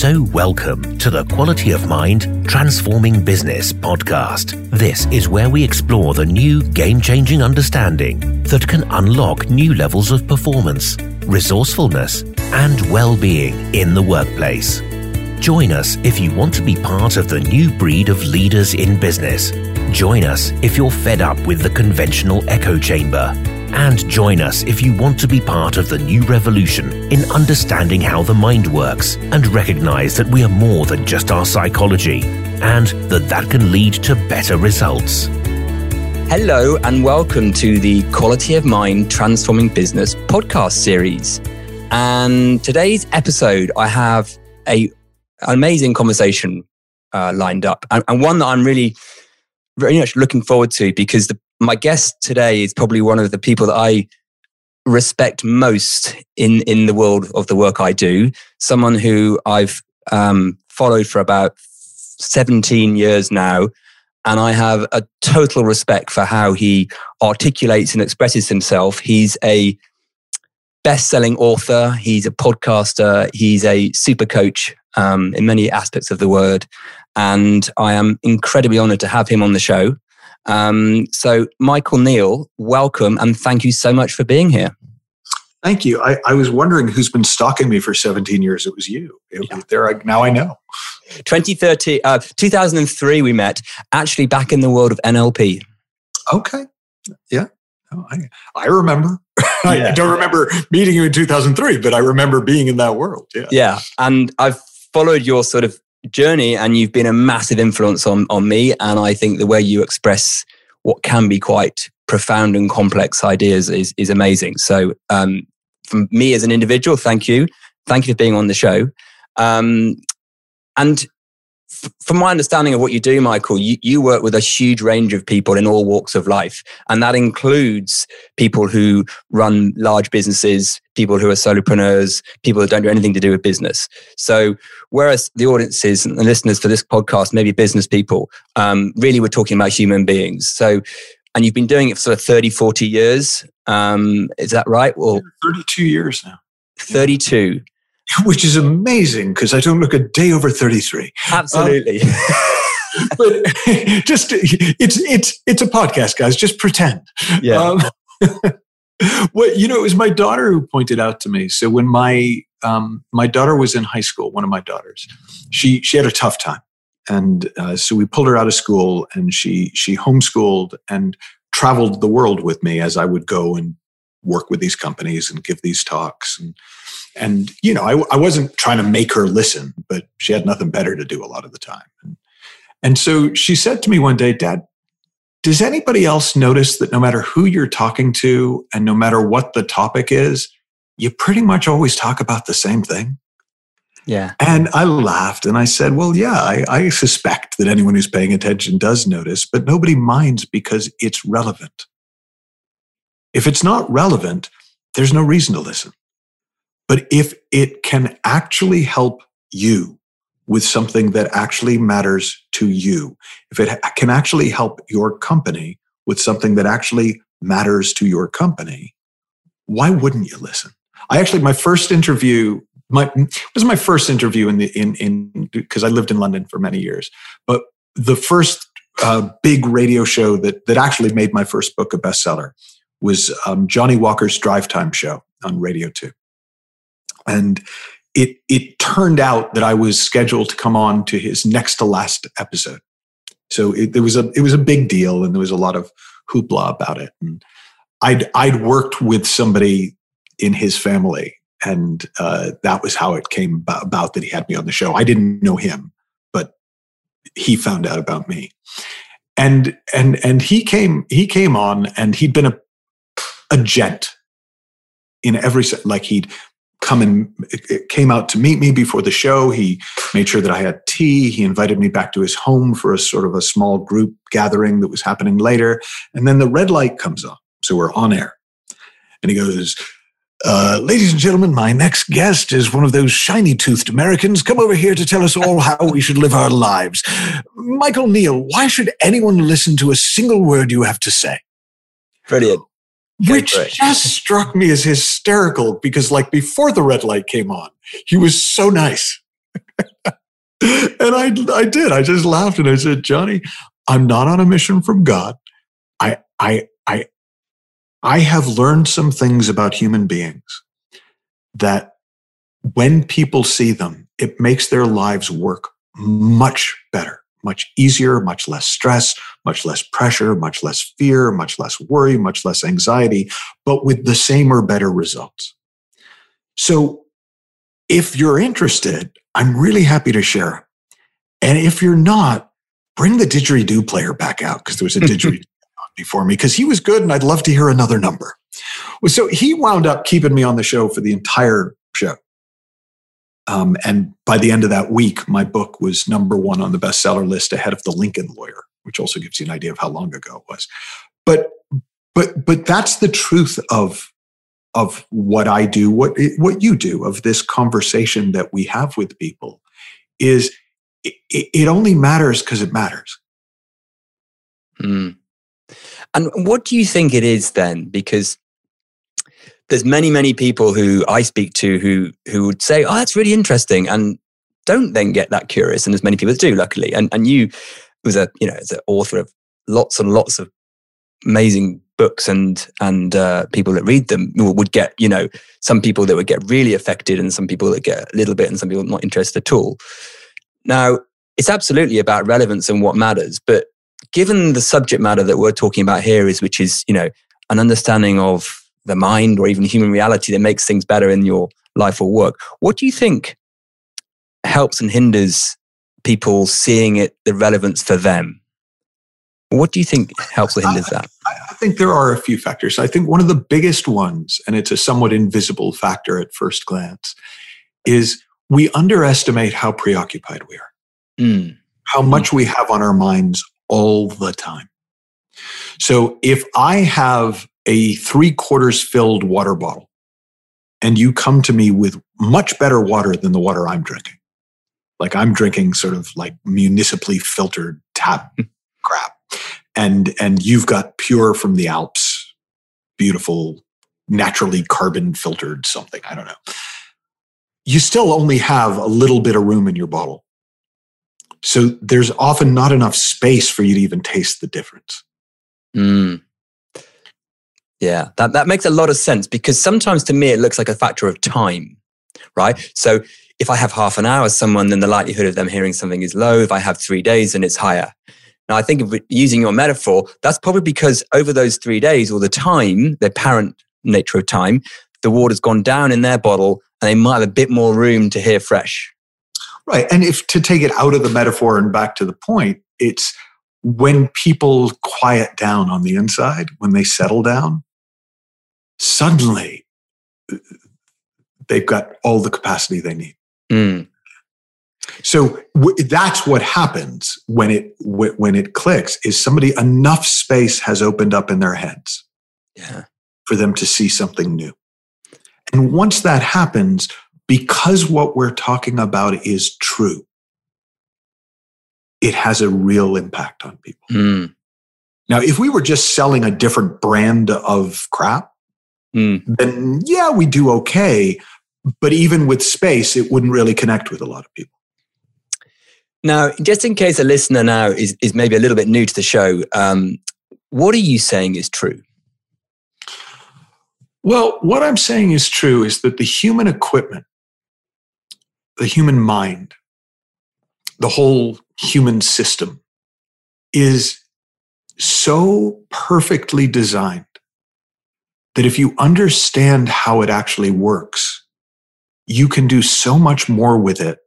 So, welcome to the Quality of Mind Transforming Business podcast. This is where we explore the new game changing understanding that can unlock new levels of performance, resourcefulness, and well being in the workplace. Join us if you want to be part of the new breed of leaders in business. Join us if you're fed up with the conventional echo chamber and join us if you want to be part of the new revolution in understanding how the mind works and recognize that we are more than just our psychology and that that can lead to better results. Hello, and welcome to the Quality of Mind Transforming Business podcast series. And today's episode, I have a an amazing conversation uh, lined up, and, and one that I'm really very much looking forward to because the my guest today is probably one of the people that I respect most in in the world of the work I do. Someone who I've um, followed for about 17 years now, and I have a total respect for how he articulates and expresses himself. He's a best-selling author. He's a podcaster. He's a super coach um, in many aspects of the word, and I am incredibly honored to have him on the show. Um, so, Michael Neill, welcome and thank you so much for being here. Thank you. I, I was wondering who's been stalking me for 17 years. It was you. It, yeah. There, now I know. 2030, uh, 2003, we met actually back in the world of NLP. Okay. Yeah. Oh, I, I remember. Yeah. I don't remember meeting you in 2003, but I remember being in that world. Yeah. Yeah. And I've followed your sort of journey and you've been a massive influence on, on me. And I think the way you express what can be quite profound and complex ideas is, is amazing. So, um, from me as an individual, thank you. Thank you for being on the show. Um, and from my understanding of what you do, Michael, you, you work with a huge range of people in all walks of life. And that includes people who run large businesses, people who are solopreneurs, people that don't do anything to do with business. So, whereas the audiences and the listeners for this podcast, maybe business people, um, really we're talking about human beings. So, and you've been doing it for sort of 30, 40 years. Um, is that right? Well, 32 years now. 32. which is amazing because I don't look a day over 33. Absolutely. Um, but just it's it's it's a podcast, guys. Just pretend. Yeah. Um, well, you know, it was my daughter who pointed out to me. So when my um, my daughter was in high school, one of my daughters, she she had a tough time, and uh, so we pulled her out of school, and she she homeschooled and traveled the world with me as I would go and work with these companies and give these talks. And and you know I, I wasn't trying to make her listen but she had nothing better to do a lot of the time. And, and so she said to me one day dad does anybody else notice that no matter who you're talking to and no matter what the topic is you pretty much always talk about the same thing? Yeah. And i laughed and i said well yeah I, I suspect that anyone who's paying attention does notice but nobody minds because it's relevant if it's not relevant, there's no reason to listen. But if it can actually help you with something that actually matters to you, if it can actually help your company with something that actually matters to your company, why wouldn't you listen? I actually, my first interview, my was my first interview in the in in because I lived in London for many years, but the first uh, big radio show that that actually made my first book a bestseller was um, Johnnie Walker's Drive Time show on Radio 2. And it, it turned out that I was scheduled to come on to his next to last episode. So it, it was a it was a big deal, and there was a lot of hoopla about it. And I'd I'd worked with somebody in his family, and uh, that was how it came about that he had me on the show. I didn't know him, but he found out about me and and and he came he came on and he'd been a a gent in every like he'd come and came out to meet me before the show. He made sure that i had tea. He invited me back to his home for a sort of a small group gathering that was happening later. And then the red light comes on. So we're on air. And he goes uh, ladies and gentlemen, my next guest is one of those shiny toothed Americans. Come over here to tell us all how we should live our lives. Michael Neill, why should anyone listen to a single word you have to say? Brilliant which just struck me as hysterical because like before the red light came on he was so nice and I, I did. I just laughed and I said, Johnnie, I'm not on a mission from God. I, I, I, I have learned some things about human beings that when people see them, it makes their lives work much better, much easier, much less stress, much less pressure, much less fear, much less worry, much less anxiety, but with the same or better results. So if you're interested, I'm really happy to share. And if you're not, bring the didgeridoo player back out because there was a didgeridoo before me because he was good and I'd love to hear another number. So he wound up keeping me on the show for the entire show. Um, and by the end of that week, my book was number one on the bestseller list ahead of The Lincoln Lawyer, which also gives you an idea of how long ago it was. But but but that's the truth of of what I do, what what you do, of this conversation that we have with people, is it, it only matters because it matters. Mm. And what do you think it is then? Because there's many, many people who I speak to who who would say, "Oh, that's really interesting," and don't then get that curious. And there's many people that do, luckily. And and you was a you know as an author of lots and lots of amazing books and and uh, people that read them would get you know some people that would get really affected and some people that get a little bit and some people not interested at all now it's absolutely about relevance and what matters but given the subject matter that we're talking about here is which is you know an understanding of the mind or even human reality that makes things better in your life or work what do you think helps and hinders people seeing it the relevance for them what do you think helps or hinders that? I think there are a few factors. I think one of the biggest ones, and it's a somewhat invisible factor at first glance, is we underestimate how preoccupied we are, mm. how much mm. we have on our minds all the time. So if I have a three quarters filled water bottle and you come to me with much better water than the water I'm drinking, like I'm drinking sort of like municipally filtered tap crap and and you've got pure from the Alps, beautiful, naturally carbon filtered something. I don't know. You still only have a little bit of room in your bottle. So there's often not enough space for you to even taste the difference. Mm. Yeah, that, that makes a lot of sense because sometimes to me it looks like a factor of time, right? So if I have half an hour someone, then the likelihood of them hearing something is low. If I have three days, then it's higher. Now, I think of using your metaphor, that's probably because over those three days or the time, the apparent nature of time, the water's gone down in their bottle and they might have a bit more room to hear fresh. Right. And if to take it out of the metaphor and back to the point, it's when people quiet down on the inside, when they settle down, suddenly they've got all the capacity they need. Mm. So w- that's what happens when it w- when it clicks is somebody enough space has opened up in their heads yeah. for them to see something new. And once that happens, because what we're talking about is true, it has a real impact on people. Mm. Now, if we were just selling a different brand of crap, mm. then yeah, we do okay. But even with space, it wouldn't really connect with a lot of people. Now, just in case a listener now is, is maybe a little bit new to the show, um, what are you saying is true? Well, what I'm saying is true is that the human equipment, the human mind, the whole human system is so perfectly designed that if you understand how it actually works, you can do so much more with it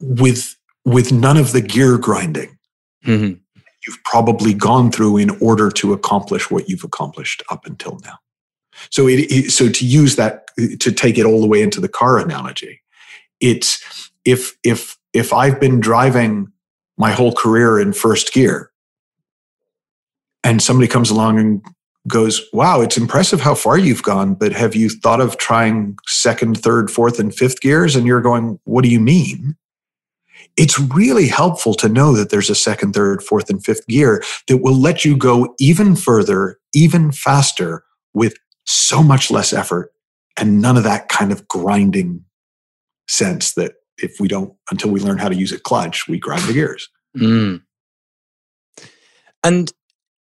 with with none of the gear grinding mm-hmm. you've probably gone through in order to accomplish what you've accomplished up until now. So it, it, so to use that to take it all the way into the car analogy, it's if if if I've been driving my whole career in first gear and somebody comes along and goes, Wow, it's impressive how far you've gone, but have you thought of trying second, third, fourth, and fifth gears? And you're going, What do you mean? it's really helpful to know that there's a second, third, fourth, and fifth gear that will let you go even further, even faster with so much less effort and none of that kind of grinding sense that if we don't until we learn how to use a clutch, we grind the gears. Mm. And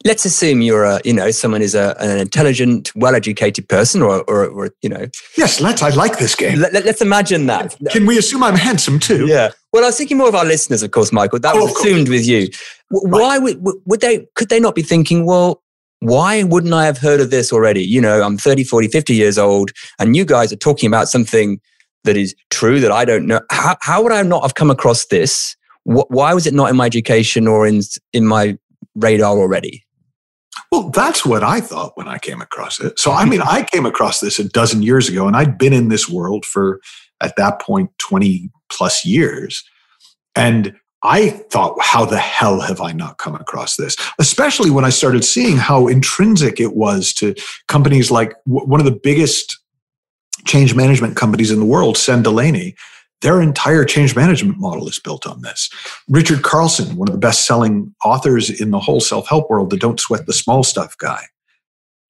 let's assume you're a you know someone is a, an intelligent well-educated person or, or, or you know. Yes let's i like this game. Let, us imagine that. Can we assume i'm handsome too? Yeah. Well i was thinking more of our listeners of course michael. That oh, was assumed with you. Why right. would, would they could they not be thinking well why wouldn't i have heard of this already? You know i'm 30 40 50 years old and you guys are talking about something that is true that i don't know. How, how would i not have come across this? Why was it not in my education or in in my radar already well, that's what I thought when I came across it. So, I mean, I came across this a dozen years ago, and I'd been in this world for, at that point, 20 plus years. And I thought, how the hell have I not come across this? Especially when I started seeing how intrinsic it was to companies like one of the biggest change management companies in the world, Senn Delaney, their entire change management model is built on this. Richard Carlson, one of the best selling authors in the whole self help world, the don't sweat the small stuff guy.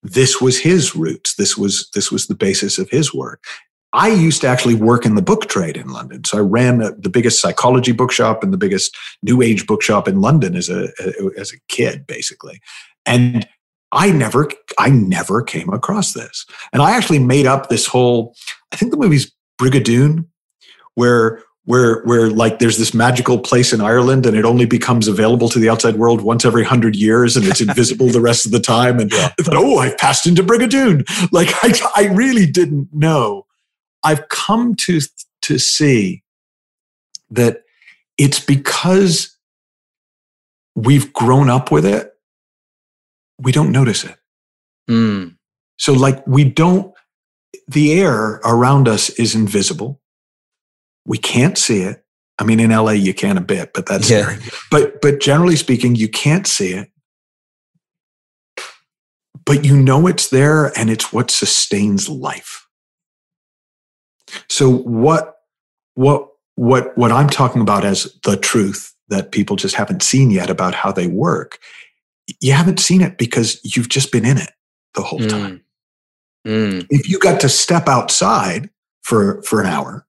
This was his roots. This was, this was the basis of his work. I used to actually work in the book trade in London. So I ran the biggest psychology bookshop and the biggest new age bookshop in London as a, as a kid, basically. And I never, I never came across this. And I actually made up this whole, I think the movie's Brigadoon where where where like there's this magical place in Ireland and it only becomes available to the outside world once every hundred years and it's invisible the rest of the time. And yeah. I thought, oh, I've passed into Brigadoon. Like I, I really didn't know. I've come to to see that it's because we've grown up with it, we don't notice it. Mm. So like we don't the air around us is invisible we can't see it. I mean, in LA, you can a bit, but that's yeah. But but generally speaking, you can't see it. But you know it's there, and it's what sustains life. So what what what what I'm talking about as the truth that people just haven't seen yet about how they work, you haven't seen it because you've just been in it the whole mm. time. Mm. If you got to step outside for for an hour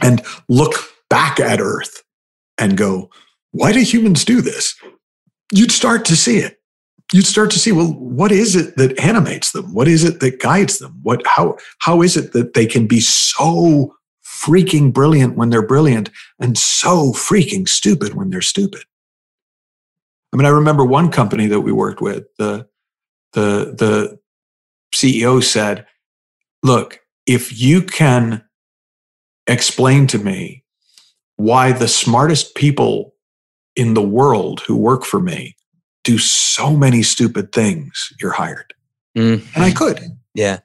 and look back at Earth and go, why do humans do this? You'd start to see it. You'd start to see, well, what is it that animates them? What is it that guides them? What, how, how is it that they can be so freaking brilliant when they're brilliant and so freaking stupid when they're stupid? I mean, I remember one company that we worked with, the, the, the CEO said, look, if you can explain to me why the smartest people in the world who work for me do so many stupid things, you're hired. Mm-hmm. And I could. Yeah.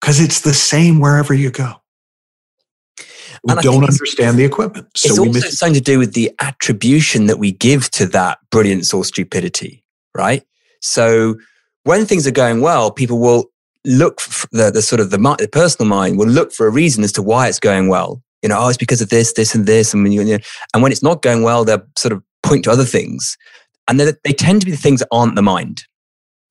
Because it's the same wherever you go. We and don't understand the equipment. So it's also miss- something to do with the attribution that we give to that brilliance or stupidity, right? So when things are going well, people will look for the, the sort of the, the personal mind will look for a reason as to why it's going well. You know, oh, it's because of this, this, and this, and when you, you know, and when it's not going well, they'll sort of point to other things, and they they tend to be the things that aren't the mind.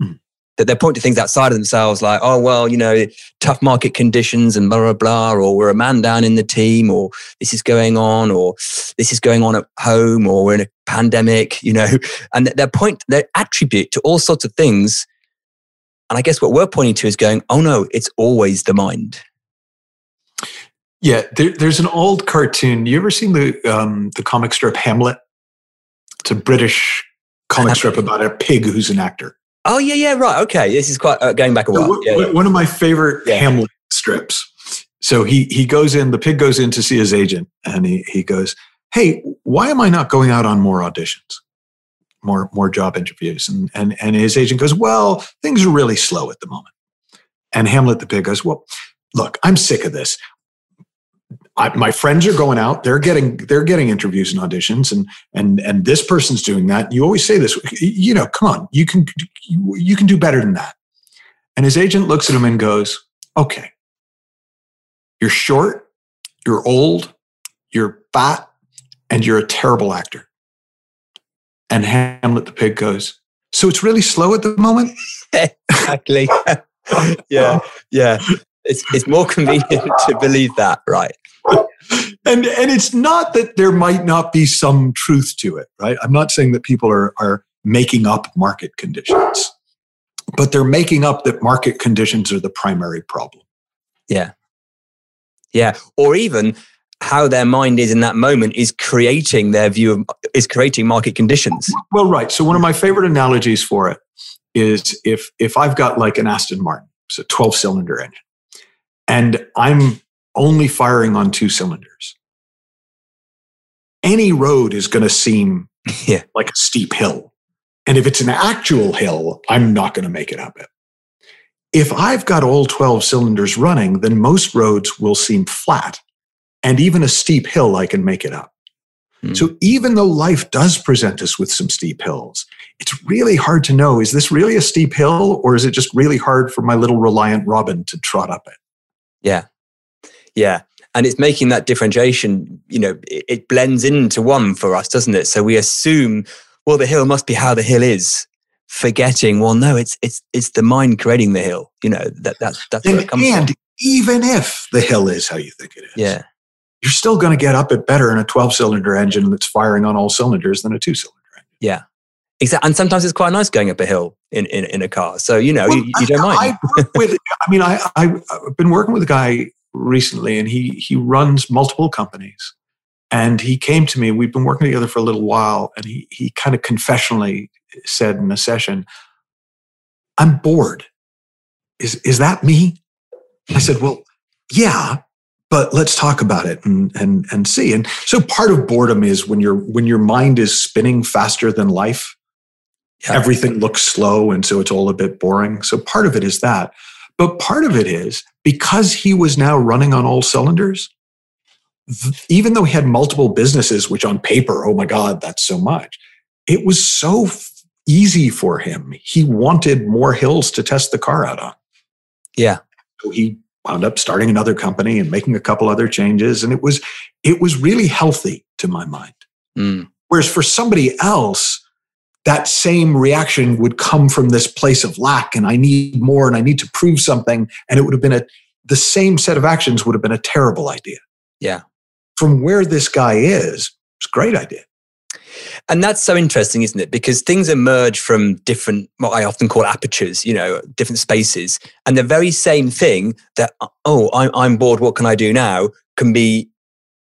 Mm. That they point to things outside of themselves, like, oh well, you know, tough market conditions and blah blah blah, or we're a man down in the team, or this is going on, or this is going on at home, or we're in a pandemic, you know, and their point, their attribute to all sorts of things and I guess what we're pointing to is going, oh no, it's always the mind. Yeah, there, there's an old cartoon. You ever seen the um, the comic strip Hamlet? It's a British comic strip about a pig who's an actor. Oh yeah, yeah, right. Okay, this is quite uh, going back a while. Yeah, one, yeah. of my favorite yeah. Hamlet strips. So he he goes in. The pig goes in to see his agent, and he he goes, "Hey, why am I not going out on more auditions?" More more job interviews. And and and his agent goes, well, things are really slow at the moment. And Hamlet the pig goes, well, look, I'm sick of this. I, my friends are going out; they're getting they're getting interviews and auditions, and and and this person's doing that. You always say this, you know, come on, you can you, you can do better than that. And his agent looks at him and goes, okay, you're short, you're old, you're fat, and you're a terrible actor. And Hamlet the pig goes, So it's really slow at the moment? exactly. yeah. Yeah. It's, it's more convenient to believe that, right? and and it's not that there might not be some truth to it, right? I'm not saying that people are are making up market conditions, but they're making up that market conditions are the primary problem. Yeah. Yeah. Or even how their mind is in that moment is creating their view of is creating market conditions. Well, right. So one of my favorite analogies for it is if if I've got like an Aston Martin, it's a 12 cylinder engine, and I'm only firing on two cylinders. Any road is going to seem yeah. like a steep hill. And if it's an actual hill, I'm not going to make it up it. If I've got all 12 cylinders running, then most roads will seem flat. And even a steep hill, I can make it up. Mm. So even though life does present us with some steep hills, it's really hard to know is this really a steep hill or is it just really hard for my little reliant Robin to trot up it? Yeah. Yeah. And it's making that differentiation, you know, it, it blends into one for us, doesn't it? So we assume, well, the hill must be how the hill is forgetting well no it's it's it's the mind creating the hill you know that that's that's and, and even if the hill is how you think it is yeah you're still going to get up it better in a 12 cylinder engine that's firing on all cylinders than a two cylinder engine. Yeah. Exactly and sometimes it's quite nice going up a hill in in, in a car. So you know well, you, you, don't mind. I, with, I mean I, I i've been working with a guy recently and he he runs multiple companies. And he came to me we've been working together for a little while and he he kind of confessionally said in a session, I'm bored. Is, is that me? I said, Well, yeah, but let's talk about it and, and, and see. And so part of boredom is when your when your mind is spinning faster than life, yeah. everything looks slow. And so it's all a bit boring. So part of it is that. But part of it is because he was now running on all cylinders, even though he had multiple businesses, which on paper, oh my God, that's so much, it was so easy for him. He wanted more hills to test the car out on. Yeah. So he wound up starting another company and making a couple other changes. And it was it was really healthy to my mind. Mm. Whereas for somebody else, that same reaction would come from this place of lack and I need more and I need to prove something. And it would have been a the same set of actions would have been a terrible idea. Yeah. From where this guy is, it's a great idea. And that's so interesting, isn't it? Because things emerge from different, what I often call apertures, you know, different spaces. And the very same thing that, oh, I'm, I'm bored, what can I do now? can be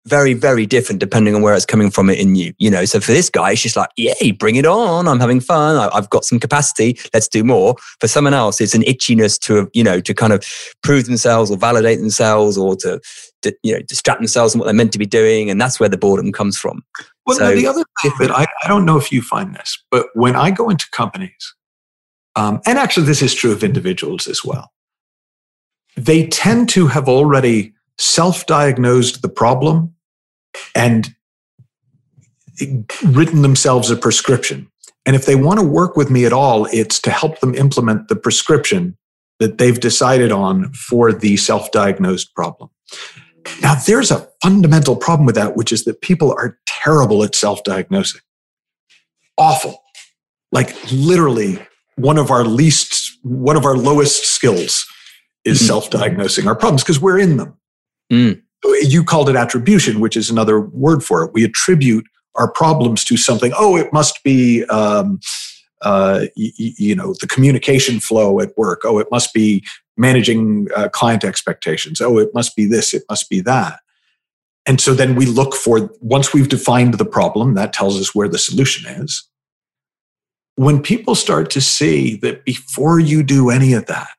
very, very different depending on where it's coming from in you. You know, so for this guy, it's just like, yay, bring it on. I'm having fun. I, have got some capacity. Let's do more. For someone else, it's an itchiness to, you know, to kind of prove themselves or validate themselves or to, to you know, distract themselves from what they're meant to be doing. And that's where the boredom comes from. Well, so, the other thing that I, I don't know if you find this, but when I go into companies, um, and actually this is true of individuals as well, they tend to have already self diagnosed the problem and written themselves a prescription. And if they want to work with me at all, it's to help them implement the prescription that they've decided on for the self diagnosed problem. Now, there's a fundamental problem with that, which is that people are terrible at self diagnosing. Awful. Like literally one of our least, one of our lowest skills is mm-hmm. self diagnosing our problems because we're in them. Mm. You called it attribution, which is another word for it. We attribute our problems to something. Oh, it must be, um, uh, you know, the communication flow at work. Oh, it must be managing uh, client expectations. Oh, it must be this. It must be that. And so then we look for, once we've defined the problem, that tells us where the solution is. When people start to see that before you do any of that,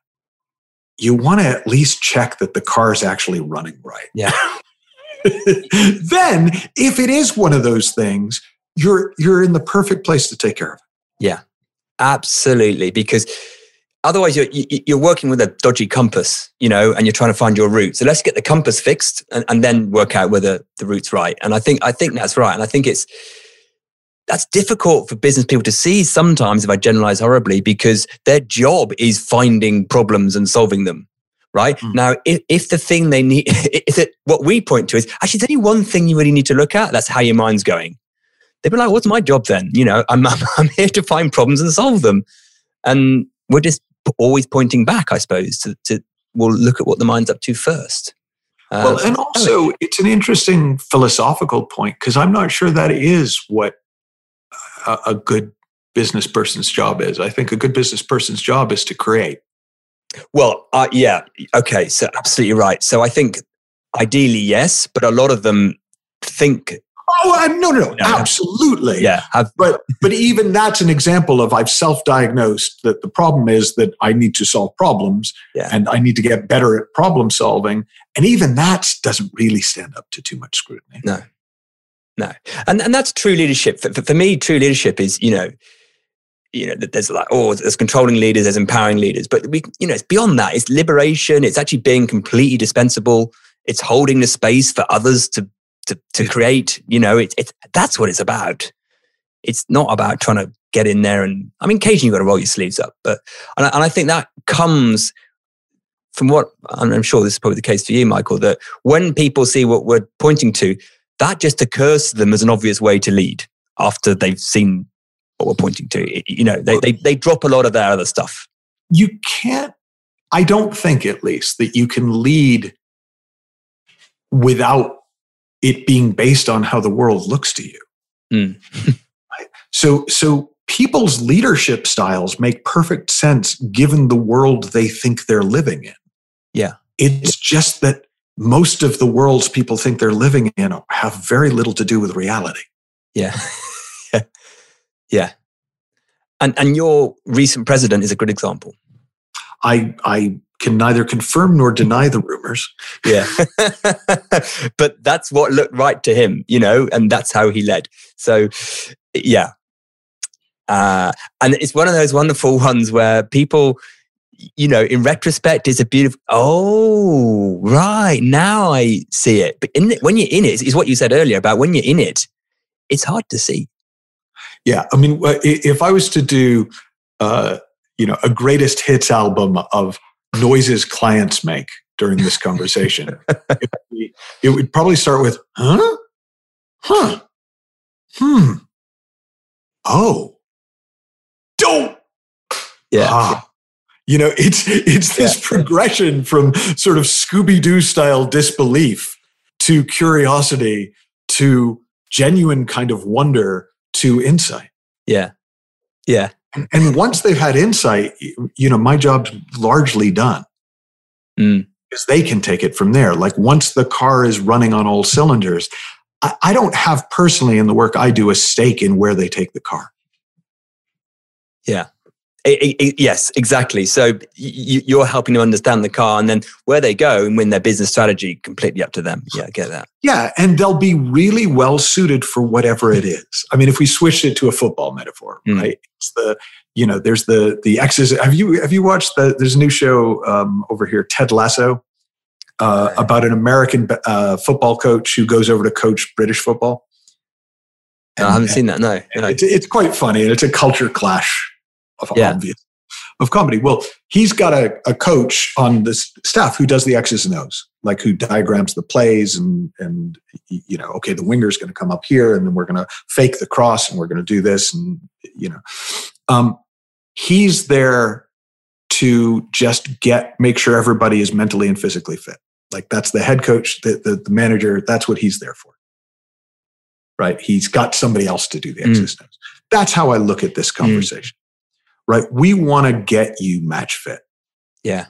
you want to at least check that the car is actually running right. Yeah. then if it is one of those things, you're you're in the perfect place to take care of it. Yeah. Absolutely because otherwise you're you're working with a dodgy compass you know and you're trying to find your route. So let's get the compass fixed and, and then work out whether the route's right. And i think i think that's right. And i think it's that's difficult for business people to see sometimes if i generalize horribly because their job is finding problems and solving them right? Mm. now if, if the thing they need if it, what we point to is actually there's only one thing you really need to look at? That's how your mind's going. They'd be like what's my job then? You know i'm, I'm here to find problems and solve them. And we're just always pointing back, I suppose, to, to we'll look at what the mind's up to first. well, and also it's an interesting philosophical point because I'm not sure that is what a, a good business person's job is. I think a good business person's job is to create. Well, uh, yeah, okay, so absolutely right. So I think ideally yes, but a lot of them think Oh uh, no, no, no, absolutely. Yeah, I've, but but even that's an example of I've self-diagnosed that the problem is that I need to solve problems, yeah. and I need to get better at problem solving, and even that doesn't really stand up to too much scrutiny. No, no, and and that's true leadership. For, for me, true leadership is you know you know, there's like, oh, there's controlling leaders, there's empowering leaders, but we, you know, it's beyond that. It's liberation. It's actually being completely dispensable. It's holding the space for others to to, to create. You know, it's it's that's what it's about. It's not about trying to get in there and I mean, occasionally you've got to roll your sleeves up, but and I, and I think that comes from what I'm sure this is probably the case for you, Michael. That when people see what we're pointing to, that just occurs to them as an obvious way to lead after they've seen what we're pointing to. You know, they, they, they drop a lot of their other stuff. You can't, I don't think at least that you can lead without it being based on how the world looks to you. Mm. right? So, so people's leadership styles make perfect sense given the world they think they're living in. Yeah. It's just that most of the worlds people think they're living in have very little to do with reality. Yeah. yeah. And and your recent president is a good example. I I can neither confirm nor deny the rumors. Yeah. but that's what looked right to him, you know, and that's how he led. So, yeah. Uh, and it's one of those wonderful ones where people, you know, in retrospect, it's a beautiful, oh, right. Now I see it. But in, when you're in it, is what you said earlier about when you're in it, it's hard to see. Yeah. I mean, if I was to do, uh, you know, a greatest hits album of noises clients make during this conversation. it, it, would probably start with, huh? Huh? Hmm. Oh. Don't. Yeah. Ah. You know, it's it's this yeah. progression from sort of Scooby Doo style disbelief to curiosity to genuine kind of wonder to insight. Yeah. Yeah and once they've had insight, you know, my job's largely done. Mm. Because they can take it from there. Like once the car is running on all cylinders, I, I don't have personally in the work I do a stake in where they take the car. Yeah. It, it, yes, exactly. So you, are helping them understand the car, and then where they go and win their business strategy, completely up to them. Yeah, I get that. Yeah, and they'll be really well suited for whatever it is. I mean, if we switched it to a football metaphor, mm. right? It's the you know, there's the the X's. Have you have you watched the? There's a new show um, over here, Ted Lasso, uh, about an American uh, football coach who goes over to coach British football. And, I haven't seen that. No, no. It's, it's quite funny, and it's a culture clash of yeah. obvious of comedy. Well, he's got a, a coach on the staff who does the X's and O's, like who diagrams the plays and and you know, okay, the winger's going to come up here, and then we're going to fake the cross, and we're going to do this, and you know, um, he's there to just get make sure everybody is mentally and physically fit. Like that's the head coach, the the, the manager. That's what he's there for. Right? He's got somebody else to do the X's mm. and O's. That's how I look at this mm. conversation. Mm right? We want to get you match fit. Yeah.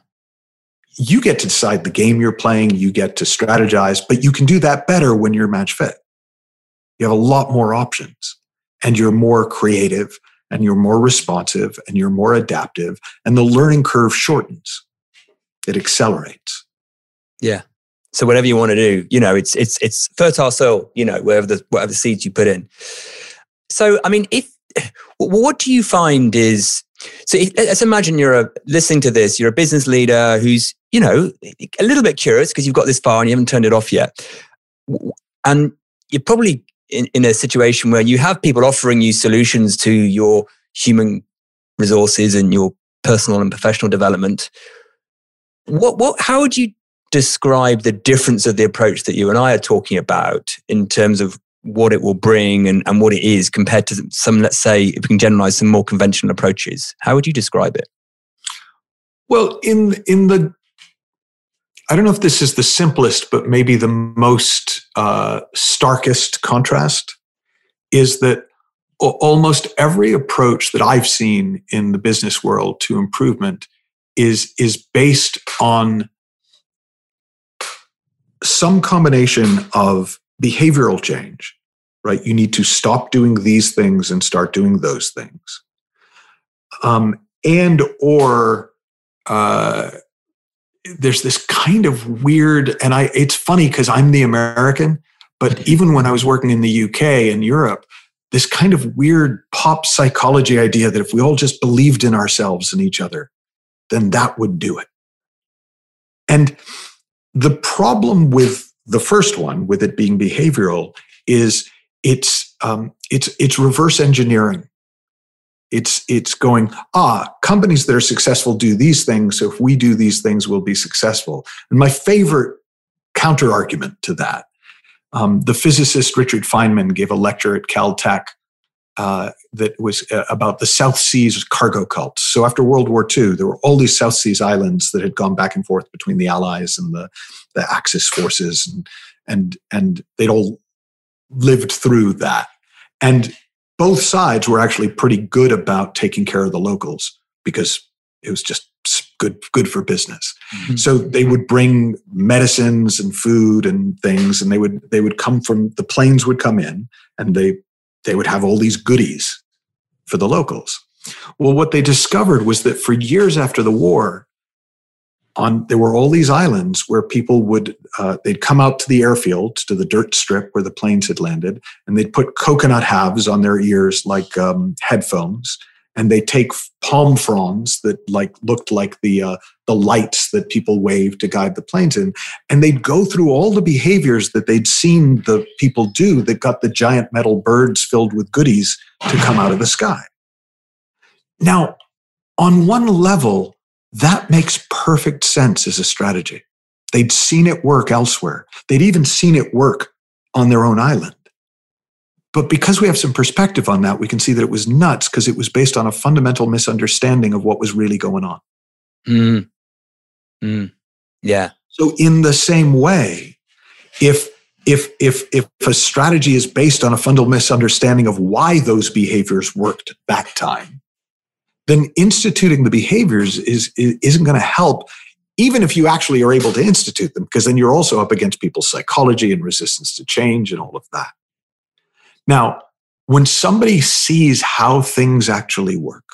You get to decide the game you're playing, you get to strategize, but you can do that better when you're match fit. You have a lot more options and you're more creative and you're more responsive and you're more adaptive and the learning curve shortens. It accelerates. Yeah. So whatever you want to do, you know, it's it's it's fertile soil, you know, wherever the whatever seeds you put in. So I mean, if what do you find is so let's imagine you're a, listening to this you're a business leader who's you know a little bit curious because you've got this far and you haven't turned it off yet. And you're probably in, in a situation where you have people offering you solutions to your human resources and your personal and professional development. What what how would you describe the difference of the approach that you and I are talking about in terms of what it will bring and, and what it is compared to some, let's say, if we can generalize some more conventional approaches. How would you describe it? Well, in in the I don't know if this is the simplest, but maybe the most uh, starkest contrast is that almost every approach that I've seen in the business world to improvement is is based on some combination of behavioral change right? You need to stop doing these things and start doing those things. Um, and or uh, there's this kind of weird and i it's funny because i'm the american but even when i was working in the uk and europe this kind of weird pop psychology idea that if we all just believed in ourselves and each other then that would do it. And the problem with the first one with it being behavioral is it's um, it's it's reverse engineering it's it's going, ah, companies that are successful do these things. So if we do these things, we'll be successful. And my favorite counter argument to that, um, the physicist Richard Feynman gave a lecture at Caltech uh, that was uh, about the South Seas cargo cults. So after World War II, there were all these South Seas islands that had gone back and forth between the Allies and the, the Axis forces, and and and they'd all lived through that. And both sides were actually pretty good about taking care of the locals because it was just good good for business. Mm-hmm. So they would bring medicines and food and things, and they would they would come from the planes would come in, and they they would have all these goodies for the locals. Well, what they discovered was that for years after the war, on there were all these islands where people would uh, they'd come out to the airfield to the dirt strip where the planes had landed and they'd put coconut halves on their ears like um, headphones and they take palm fronds that like looked like the uh, the lights that people wave to guide the planes in and they'd go through all the behaviors that they'd seen the people do that got the giant metal birds filled with goodies to come out of the sky now on one level that makes perfect sense as a strategy. They'd seen it work elsewhere. They'd even seen it work on their own island. But because we have some perspective on that, we can see that it was nuts because it was based on a fundamental misunderstanding of what was really going on. Mm. Mm. Yeah. So in the same way, if if if if a strategy is based on a fundamental misunderstanding of why those behaviors worked that time, then instituting the behaviors is, isn't going to help even if you actually are able to institute them because then you're also up against people's psychology and resistance to change and all of that now when somebody sees how things actually work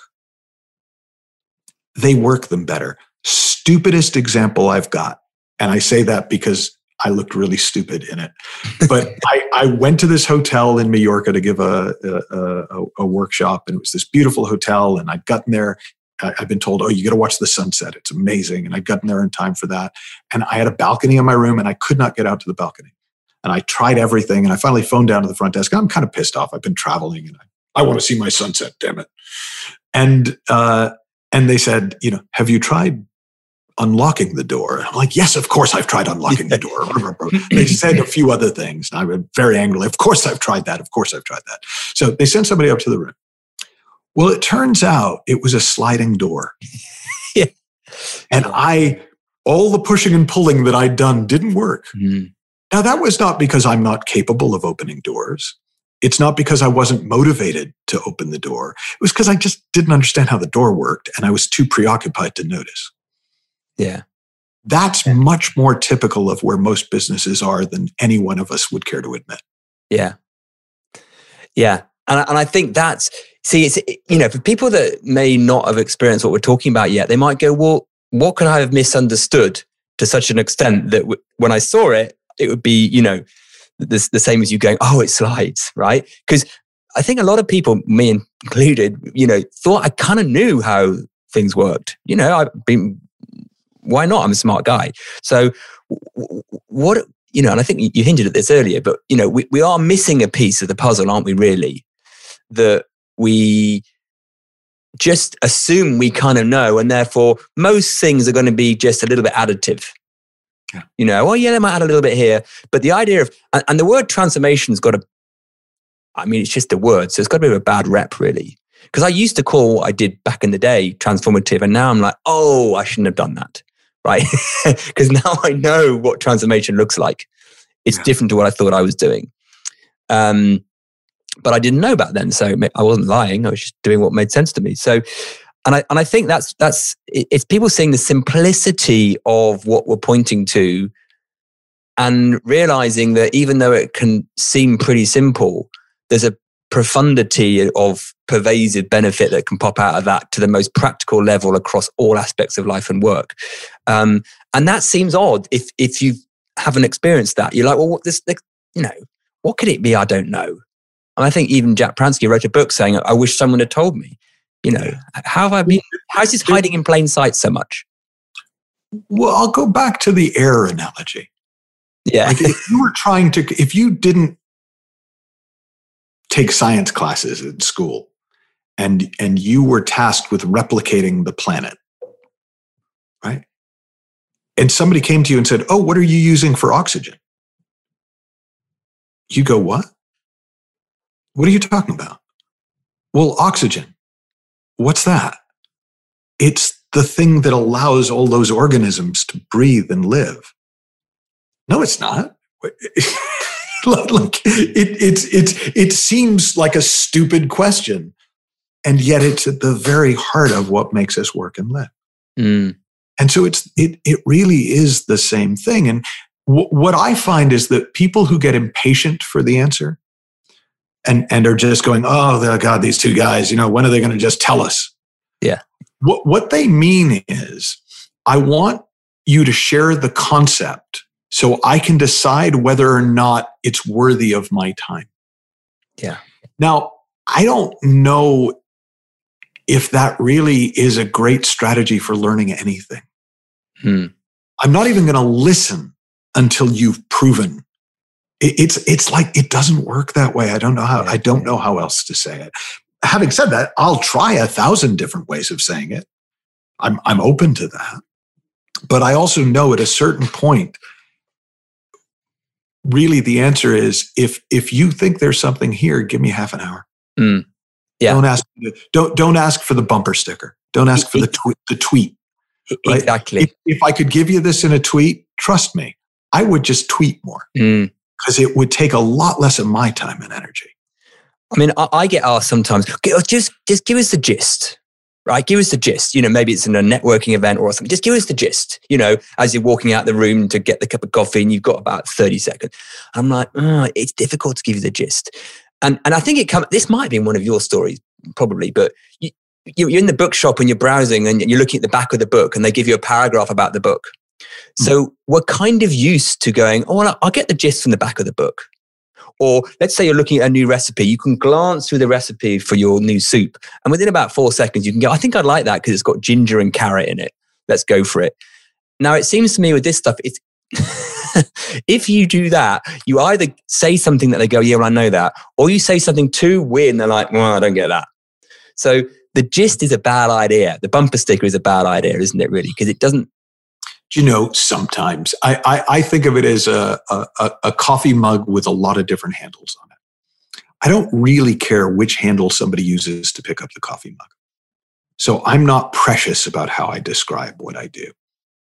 they work them better stupidest example i've got and i say that because I looked really stupid in it. But I, I, went to this hotel in Mallorca to give a, a, a, a, workshop, and it was this beautiful hotel. And I'd gotten there. I, I've been told, oh, you got to watch the sunset. It's amazing. And I'd gotten there in time for that. And I had a balcony in my room, and I could not get out to the balcony. And I tried everything, and I finally phoned down to the front desk. I'm kind of pissed off. I've been traveling, and I, I want to see my sunset. Damn it! And uh, and they said, you know, have you tried unlocking the door. I'm like, yes, of course I've tried unlocking the door. they said a few other things. And I went very angrily, of course I've tried that. Of course I've tried that. So they sent somebody up to the room. Well, it turns out it was a sliding door. yeah. And I, all the pushing and pulling that I'd done didn't work. Mm. Now, that was not because I'm not capable of opening doors. It's not because I wasn't motivated to open the door. It was because I just didn't understand how the door worked and I was too preoccupied to notice. Yeah. That's yeah. much more typical of where most businesses are than any one of us would care to admit. Yeah. Yeah. And, and I think that's, see, it's, you know, for people that may not have experienced what we're talking about yet, they might go, well, what could I have misunderstood to such an extent that w- when I saw it, it would be, you know, the, the same as you going, oh, it slides, right? Because I think a lot of people, me included, you know, thought I kind of knew how things worked. You know, I've been why not? I'm a smart guy. So what, you know, and I think you hinted at this earlier, but, you know, we, we are missing a piece of the puzzle, aren't we, really? That we just assume we kind of know. And therefore, most things are going to be just a little bit additive. Yeah. You know, well, yeah, they might add a little bit here. But the idea of, and, and the word transformation's got a, I mean, it's just a word. So it's got a bit of a bad rep, really. Because I used to call what I did back in the day transformative. And now I'm like, oh, I shouldn't have done that right? Because now I know what transformation looks like. It's yeah. different to what I thought I was doing. Um, but I didn't know back then, so I wasn't lying. I was just doing what made sense to me. So, and I and I think that's that's it's people seeing the simplicity of what we're pointing to, and realizing that even though it can seem pretty simple, there's a profundity of pervasive benefit that can pop out of that to the most practical level across all aspects of life and work. Um, and that seems odd if if you haven't experienced that. You're like, well, what this, you know, what could it be? I don't know. And I think even Jack Pransky wrote a book saying, I wish someone had told me. You know, how have I been? How's this hiding in plain sight so much? Well, I'll go back to the air analogy. Yeah. Like if you were trying to, if you didn't take science classes in school and, and you were tasked with replicating the planet, right? And somebody came to you and said, Oh, what are you using for oxygen? You go, What? What are you talking about? Well, oxygen. What's that? It's the thing that allows all those organisms to breathe and live. No, it's not. like it, it's it's it seems like a stupid question, and yet it's at the very heart of what makes us work and live. Mm. And so it's it it really is the same thing. And w- what I find is that people who get impatient for the answer and and are just going, oh God, these two guys, you know, when are they going to just tell us? Yeah. What what they mean is, I want you to share the concept so I can decide whether or not it's worthy of my time. Yeah. Now, I don't know if that really is a great strategy for learning anything. Hmm. I'm not even going to listen until you've proven it's it's like it doesn't work that way. I don't know how I don't know how else to say it. Having said that, I'll try a thousand different ways of saying it. I'm I'm open to that. But I also know at a certain point, really the answer is if if you think there's something here, give me half an hour. Mm. Yeah. Don't ask don't don't ask for the bumper sticker. Don't ask for the tweet the tweet. Right? Exactly. If, if, I could give you this in a tweet, trust me, I would just tweet more. Mm because it would take a lot less of my time and energy. I mean, I, I get asked sometimes, uh, just just give us the gist, right? Give us the gist. You know, maybe it's in a networking event or something. Just give us the gist. You know, as you're walking out the room to get the cup of coffee, and you've got about thirty seconds. I'm like, oh, it's difficult to give you the gist, and and I think it comes. This might be one of your stories, probably, but you, you're in the bookshop and you're browsing and you're looking at the back of the book, and they give you a paragraph about the book. Hmm. So we're kind of used to going, oh, well, I'll get the gist from the back of the book. Or let's say you're looking at a new recipe, you can glance through the recipe for your new soup. And within about four seconds, you can go, I think I'd like that because it's got ginger and carrot in it. Let's go for it. Now, it seems to me with this stuff, it's if you do that, you either say something that they go, yeah, well, I know that, or you say something too weird and they're like, well, I don't get that. So the gist is a bad idea. The bumper sticker is a bad idea, isn't it, really? Because it doesn't you know, sometimes I, I, I think of it as a, a, a coffee mug with a lot of different handles on it. I don't really care which handle somebody uses to pick up the coffee mug. So I'm not precious about how I describe what I do.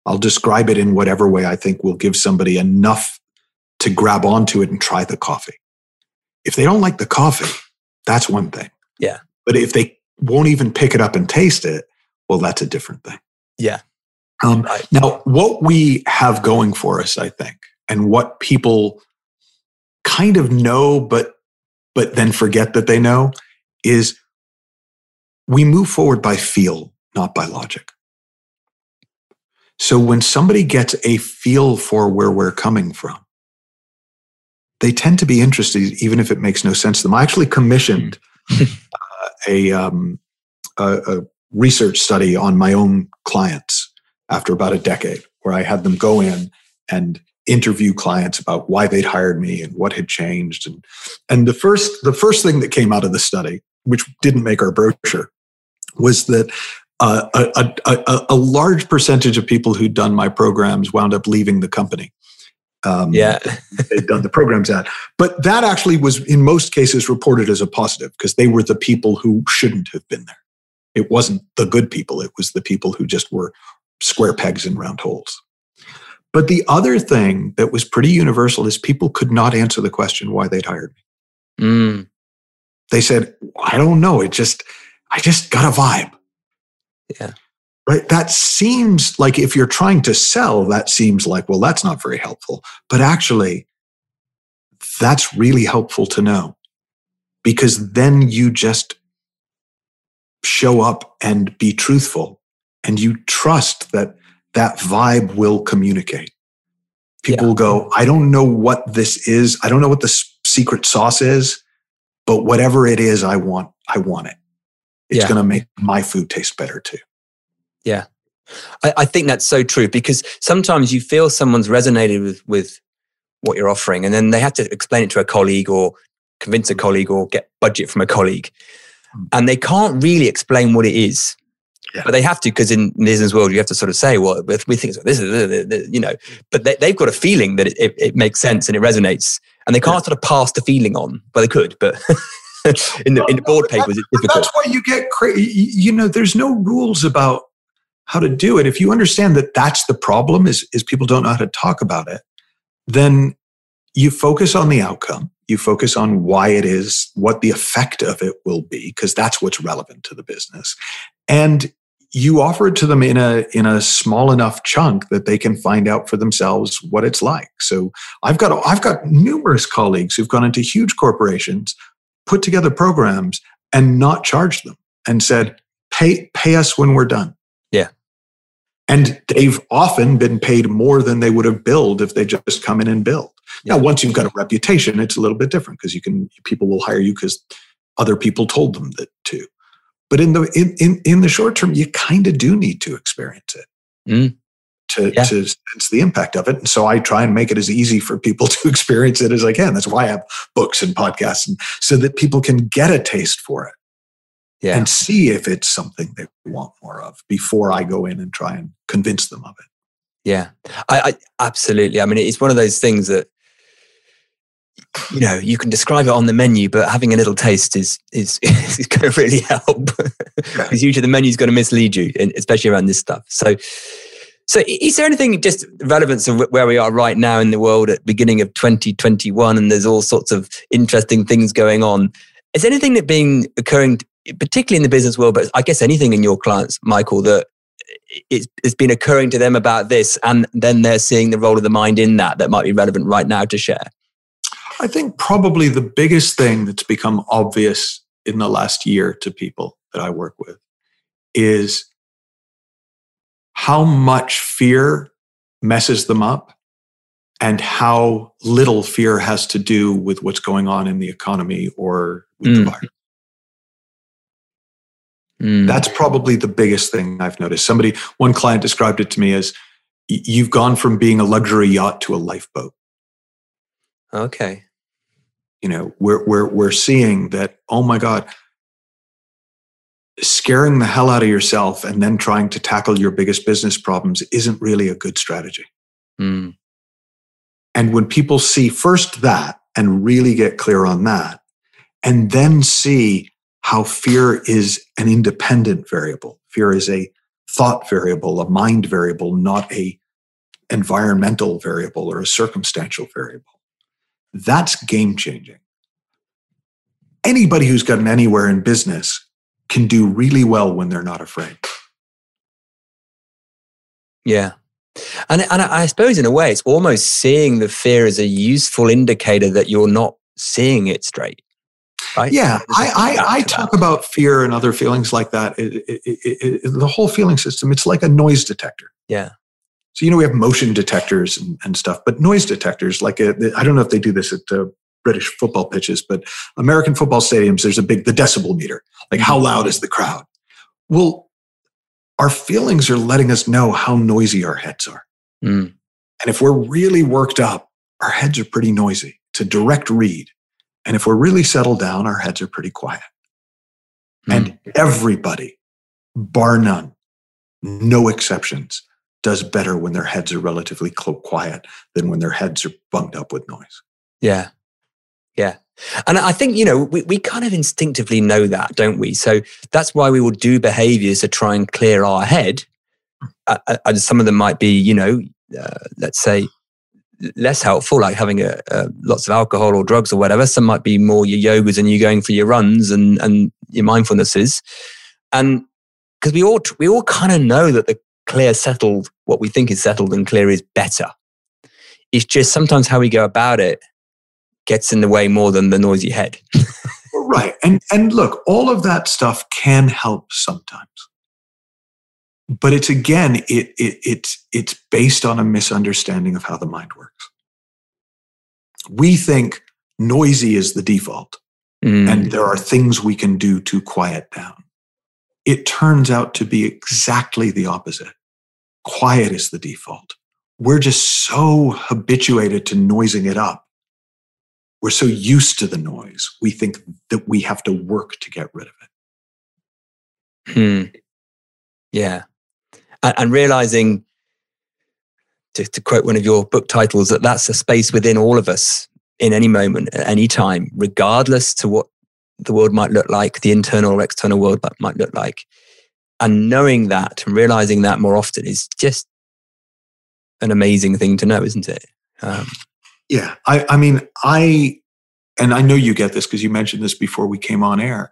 I'll describe it in whatever way I think will give somebody enough to grab onto it and try the coffee. If they don't like the coffee, that's one thing. Yeah. But if they won't even pick it up and taste it, well, that's a different thing. Yeah. Um. Now, what we have going for us, I think, and what people kind of know, but but then forget that they know, is we move forward by feel, not by logic. So when somebody gets a feel for where we're coming from, they tend to be interested, even if it makes no sense to them. I actually commissioned uh, a, um, a, a research study on my own clients after about a decade, where I had them go in and interview clients about why they'd hired me and what had changed. And, and the first the first thing that came out of the study, which didn't make our brochure, was that uh, a, a, a, large percentage of people who'd done my programs wound up leaving the company. Um, yeah, they'd done the programs at, but that actually was in most cases reported as a positive because they were the people who shouldn't have been there. It wasn't the good people; it was the people who just were square pegs in round holes. But the other thing that was pretty universal is people could not answer the question why they'd hired me. Mm. They said, I don't know. It just, I just got a vibe. Yeah. Right. That seems like if you're trying to sell, that seems like, well, that's not very helpful. But actually, that's really helpful to know because then you just show up and be truthful and you trust that that vibe will communicate. People Yeah. will go, I don't know what this is. I don't know what the secret sauce is, but whatever it is, I want, I want it. It's Yeah. going to make my food taste better too. I, I think that's so true because sometimes you feel someone's resonated with with what you're offering, and then they have to explain it to a colleague or convince a colleague or get budget from a colleague, Mm. and they can't really explain what it is. Yeah. But they have to because in business world you have to sort of say, well, if we think this is you know, but they, they've got a feeling that it, it, it makes sense and it resonates, and they can't sort of pass the feeling on. Well, they could, but in the in the board papers it's difficult. That's why you get crazy. You know, there's no rules about how to do it. If you understand that that's the problem is, is people don't know how to talk about it, then you focus on the outcome. You focus on why it is, what the effect of it will be, because that's what's relevant to the business. And you offer it to them in a in a small enough chunk that they can find out for themselves what it's like. So I've got I've got numerous colleagues who've gone into huge corporations, put together programs, and not charged them, and said, "Pay pay us when we're done." Yeah. And they've often been paid more than they would have billed if they just come in and build. Now, once you've got a reputation, it's a little bit different because you can people will hire you because other people told them that to. But in the in in, in the short term, you kind of do need to experience it Mm. to Yeah. to sense the impact of it. And so I try and make it as easy for people to experience it as I can. That's why I have books and podcasts, and so that people can get a taste for it Yeah. and see if it's something they want more of before I go in and try and convince them of it. Yeah, I, I absolutely. I mean, it's one of those things that you know you can describe it on the menu, but having a little taste is is is going to really help. Because usually the menu's going to mislead you, especially around this stuff. So, so is there anything just relevance of where we are right now in the world at beginning of 2021, and there's all sorts of interesting things going on? Is anything that been occurring, particularly in the business world, but I guess anything in your clients, Michael, that it's, it's been occurring to them about this, and then they're seeing the role of the mind in that that might be relevant right now to share. I think probably the biggest thing that's become obvious in the last year to people that I work with is how much fear messes them up and how little fear has to do with what's going on in the economy or with the Mm. virus. Mm. That's probably the biggest thing I've noticed. Somebody, one client described it to me as you've gone from being a luxury yacht to a lifeboat. okay. You know, we're, we're, we're seeing that, oh my God, scaring the hell out of yourself and then trying to tackle your biggest business problems isn't really a good strategy. Mm. And when people see first that and really get clear on that, and then see how fear is an independent variable, fear is a thought variable, a mind variable, not a environmental variable or a circumstantial variable. That's game changing. Anybody who's gotten anywhere in business can do really well when they're not afraid. Yeah. And, and I suppose in a way, it's almost seeing the fear as a useful indicator that you're not seeing it straight. Right? Yeah, I, I, I talk that. about fear and other feelings like that. It, it, it, the whole feeling system, it's like a noise detector. Yeah. So, you know, we have motion detectors and, and stuff, but noise detectors, like I I don't know if they do this at uh, British football pitches, but American football stadiums, there's a big, the decibel meter, like how loud is the crowd? Well, our feelings are letting us know how noisy our heads are. Mm. And if we're really worked up, our heads are pretty noisy. It's a direct read. And if we're really settled down, our heads are pretty quiet. Mm. And everybody, bar none, no exceptions, does better when their heads are relatively quiet than when their heads are bunged up with noise. Yeah. Yeah. And I think, you know, we, we kind of instinctively know that, don't we? So that's why we will do behaviors to try and clear our head uh, some of them might be, you know, uh, let's say less helpful, like having a, a, lots of alcohol or drugs or whatever. Some might be more your yogas and you going for your runs and, and your mindfulnesses. And because we all, we all kind of know that the clear, settled, what we think is settled and clear is better. It's just sometimes how we go about it gets in the way more than the noisy head. right. And, and look, all of that stuff can help sometimes but it's again it, it it's it's based on a misunderstanding of how the mind works we think noisy is the default mm. and there are things we can do to quiet down it turns out to be exactly the opposite. Quiet is the default. We're just so habituated to noising it up. We're so used to the noise we think that we have to work to get rid of it. Hmm. yeah. And, and realizing to, to, quote one of your book titles that that's a space within all of us in any moment at any time regardless to what the world might look like the internal or external world might look like. And knowing that and realizing that more often is just an amazing thing to know isn't it? Um, yeah I, I mean i and i know you get this because you mentioned this before we came on air.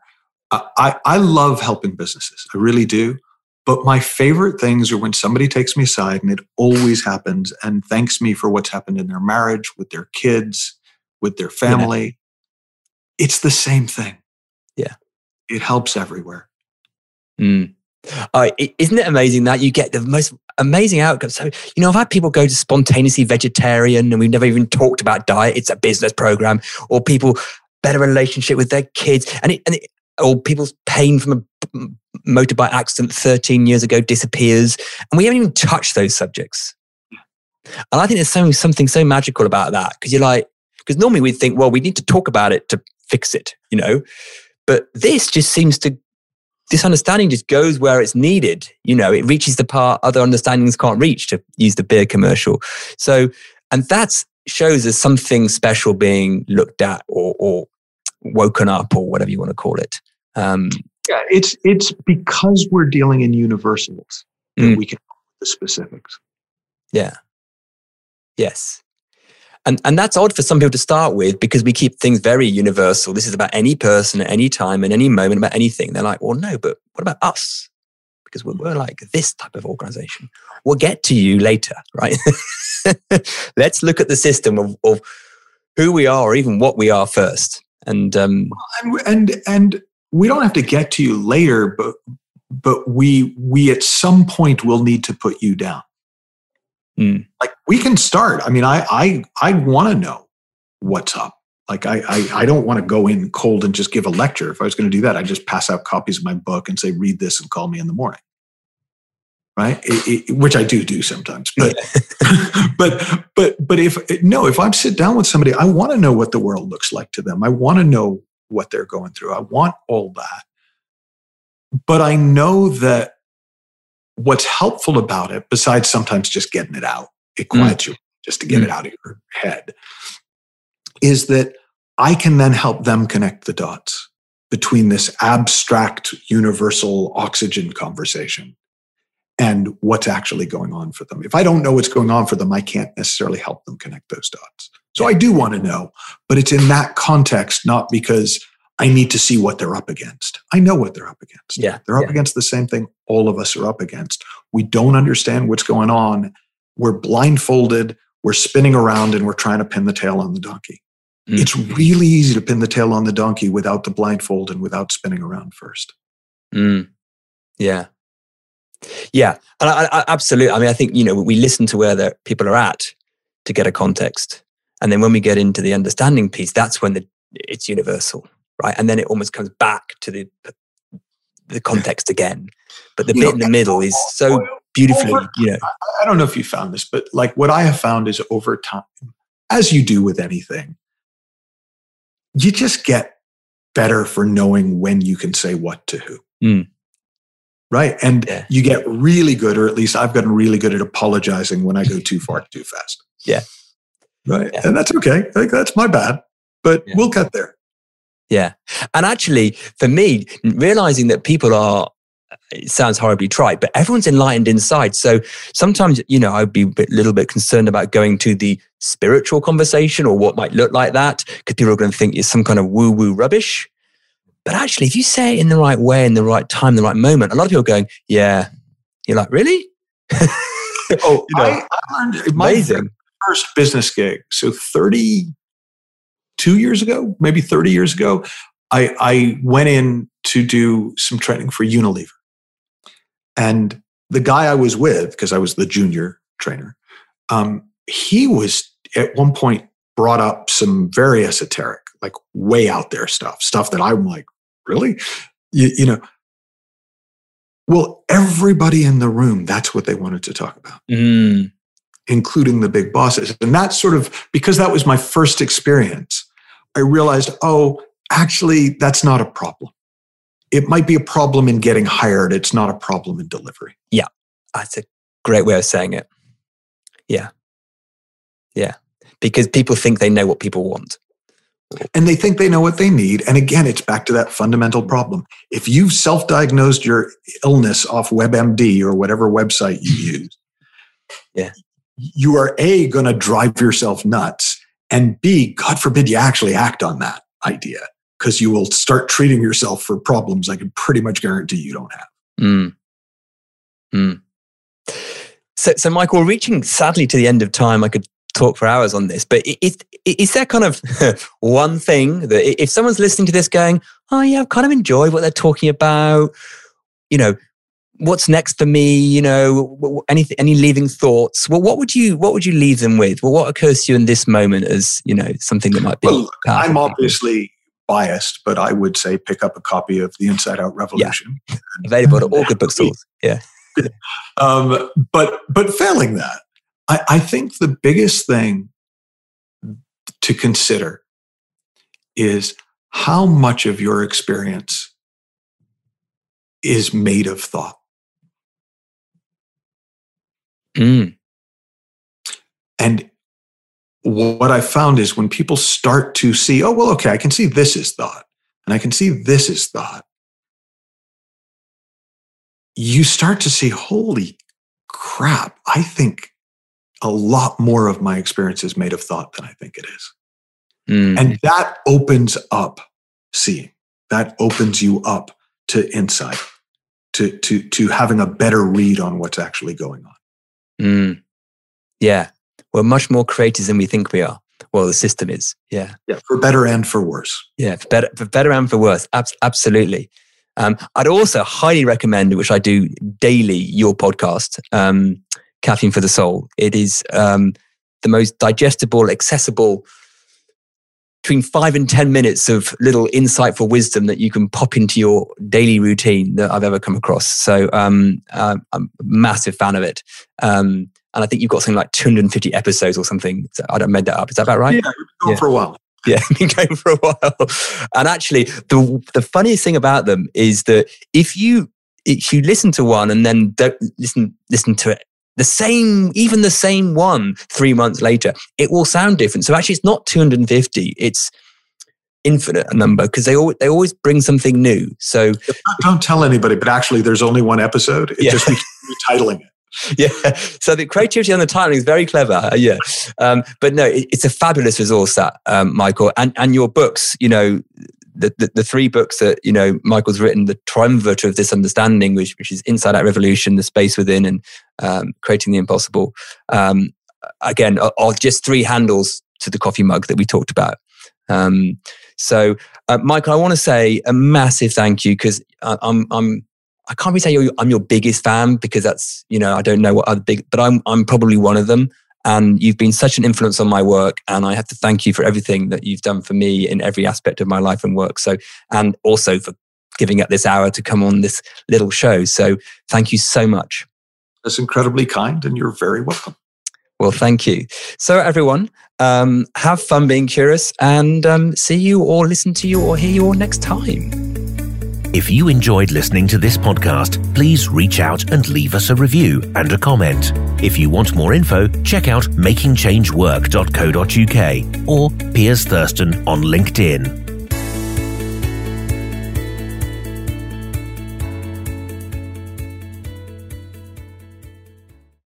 I, I love helping businesses i really do. But my favorite things are when somebody takes me aside, and it always happens, and thanks me for what's happened in their marriage, with their kids, with their family. It's the same thing. Yeah. It helps everywhere. Mm. Uh, isn't it amazing that you get the most amazing outcomes? So, you know, I've had people go to spontaneously vegetarian and we've never even talked about diet. It's a business program or people better relationship with their kids. And it, and it, or people's pain from a motorbike accident 13 years ago disappears. And we haven't even touched those subjects. And I think there's something, something so magical about that because you're like, because normally we think, well, we need to talk about it to fix it, you know? But this just seems to, this understanding just goes where it's needed. You know, it reaches the part other understandings can't reach, to use the beer commercial. So, and that shows as something special being looked at or, or woken up or whatever you want to call it. Um, yeah, it's it's because we're dealing in universals that mm. we can the specifics. Yeah. Yes. And and that's odd for some people to start with because we keep things very universal. This is about any person at any time and any moment about anything. They're like, well, no, but what about us? Because we're, we're like this type of organization. We'll get to you later, right? Let's look at the system of, of who we are or even what we are first. And um, and and, and we don't have to get to you later, but but we we at some point will need to put you down. Mm. Like we can start. I mean, I I I want to know what's up. Like I, I I don't want to go in cold and just give a lecture. If I was going to do that, I'd just pass out copies of my book and say, read this and call me in the morning. Right, it, it, which I do do sometimes, but but but but if no, if I sit down with somebody, I want to know what the world looks like to them. I want to know what they're going through. I want all that. But I know that what's helpful about it, besides sometimes just getting it out, it mm. quiets mm. you just to get mm. it out of your head, is that I can then help them connect the dots between this abstract, universal oxygen conversation and what's actually going on for them. If I don't know what's going on for them, I can't necessarily help them connect those dots. So I do want to know, but it's in that context, not because I need to see what they're up against. I know what they're up against. Yeah. They're up yeah. against the same thing all of us are up against. We don't understand what's going on. We're blindfolded, we're spinning around, and we're trying to pin the tail on the donkey. Mm. It's really easy to pin the tail on the donkey without the blindfold and without spinning around first. Mm. Yeah. Yeah, and I, I, absolutely. I mean, I think you know we listen to where the people are at to get a context, and then when we get into the understanding piece, that's when the, it's universal, right? And then it almost comes back to the the context again. But the you bit know, in the middle is so beautifully, over, you know. I don't know if you found this, but like what I have found is over time, as you do with anything, you just get better for knowing when you can say what to who. Mm right? And yeah. you get really good, or at least I've gotten really good at apologizing when I go too far too fast. Yeah. Right. Yeah. And that's okay. Like that's my bad, but yeah. we'll get there. Yeah. And actually, for me, realizing that people are it sounds horribly trite, but everyone's enlightened inside. So sometimes, you know, I'd be a little bit concerned about going to the spiritual conversation or what might look like that because people are going to think it's some kind of woo woo rubbish. But actually, if you say it in the right way, in the right time, the right moment, a lot of people are going, yeah. You're like, really? oh, you know, I, I learned amazing. first business gig. So 32 years ago, maybe 30 years ago, I, I went in to do some training for Unilever. And the guy I was with, because I was the junior trainer, um, he was at one point brought up some very esoteric, like way out there stuff, stuff that I'm like, really? You, you know, well, everybody in the room, that's what they wanted to talk about, mm. including the big bosses. And that's sort of because that was my first experience. I realized, oh, actually, that's not a problem. It might be a problem in getting hired, it's not a problem in delivery. Yeah, that's a great way of saying it. Yeah. Yeah. Because people think they know what people want and they think they know what they need. And again, it's back to that fundamental problem. If you've self diagnosed your illness off WebMD or whatever website you use, yeah. you are A, going to drive yourself nuts, and B, God forbid you actually act on that idea because you will start treating yourself for problems I can pretty much guarantee you don't have. Mm. Mm. So, so Michael, reaching sadly to the end of time, I could talk for hours on this, but is, is there kind of one thing that if someone's listening to this going, oh yeah, I've kind of enjoyed what they're talking about, you know, what's next for me, you know, any, any leaving thoughts? Well, what would you, what would you leave them with? Well, what occurs to you in this moment as, you know, something that might be. Well, I'm obviously biased, but I would say pick up a copy of The Inside Out Revolution. Yeah. Available to all good bookstores. Yeah. um, but, but failing that, I, I think the biggest thing to consider is how much of your experience is made of thought. Mm. And what I found is when people start to see, oh, well, okay, I can see this is thought, and I can see this is thought, you start to see, holy crap, I think a lot more of my experience is made of thought than I think it is. Mm. And that opens up seeing. That opens you up to insight, to to to having a better read on what's actually going on. Mm. Yeah. We're much more creators than we think we are. Well, the system is. Yeah. Yeah. For better and for worse. Yeah. For better, for better and for worse. Ab- absolutely. Um, I'd also highly recommend, which I do daily, your podcast. Um, Caffeine for the Soul. It is um, the most digestible, accessible, between five and 10 minutes of little insightful wisdom that you can pop into your daily routine that I've ever come across. So um, uh, I'm a massive fan of it. Um, and I think you've got something like 250 episodes or something. I don't made that up. Is that about right? Yeah, going yeah. for a while. Yeah, been going for a while. And actually, the the funniest thing about them is that if you if you listen to one and then don't listen listen to it the same, even the same one three months later, it will sound different. So actually, it's not 250. It's infinite number because they always, they always bring something new. So don't tell anybody, but actually, there's only one episode. It yeah. just we titling it. Yeah. So the creativity on the titling is very clever. Uh, yeah. Um, but no, it, it's a fabulous resource that, um, Michael, and, and your books, you know, the, the, the, three books that you know Michael's written, the triumvirate of this understanding, which which is Inside Out Revolution, The Space Within, and um, Creating the Impossible. Um, again, are, are, just three handles to the coffee mug that we talked about. Um, so, uh, Michael, I want to say a massive thank you because I'm I'm I can't really say I'm your biggest fan because that's you know I don't know what other big, but I'm I'm probably one of them. And you've been such an influence on my work. And I have to thank you for everything that you've done for me in every aspect of my life and work. So, and also for giving up this hour to come on this little show. So, thank you so much. That's incredibly kind, and you're very welcome. Well, thank you. So, everyone, um, have fun being curious and um, see you or listen to you or hear you all next time. If you enjoyed listening to this podcast, please reach out and leave us a review and a comment. If you want more info, check out makingchangework.co.uk or Piers Thurston on LinkedIn.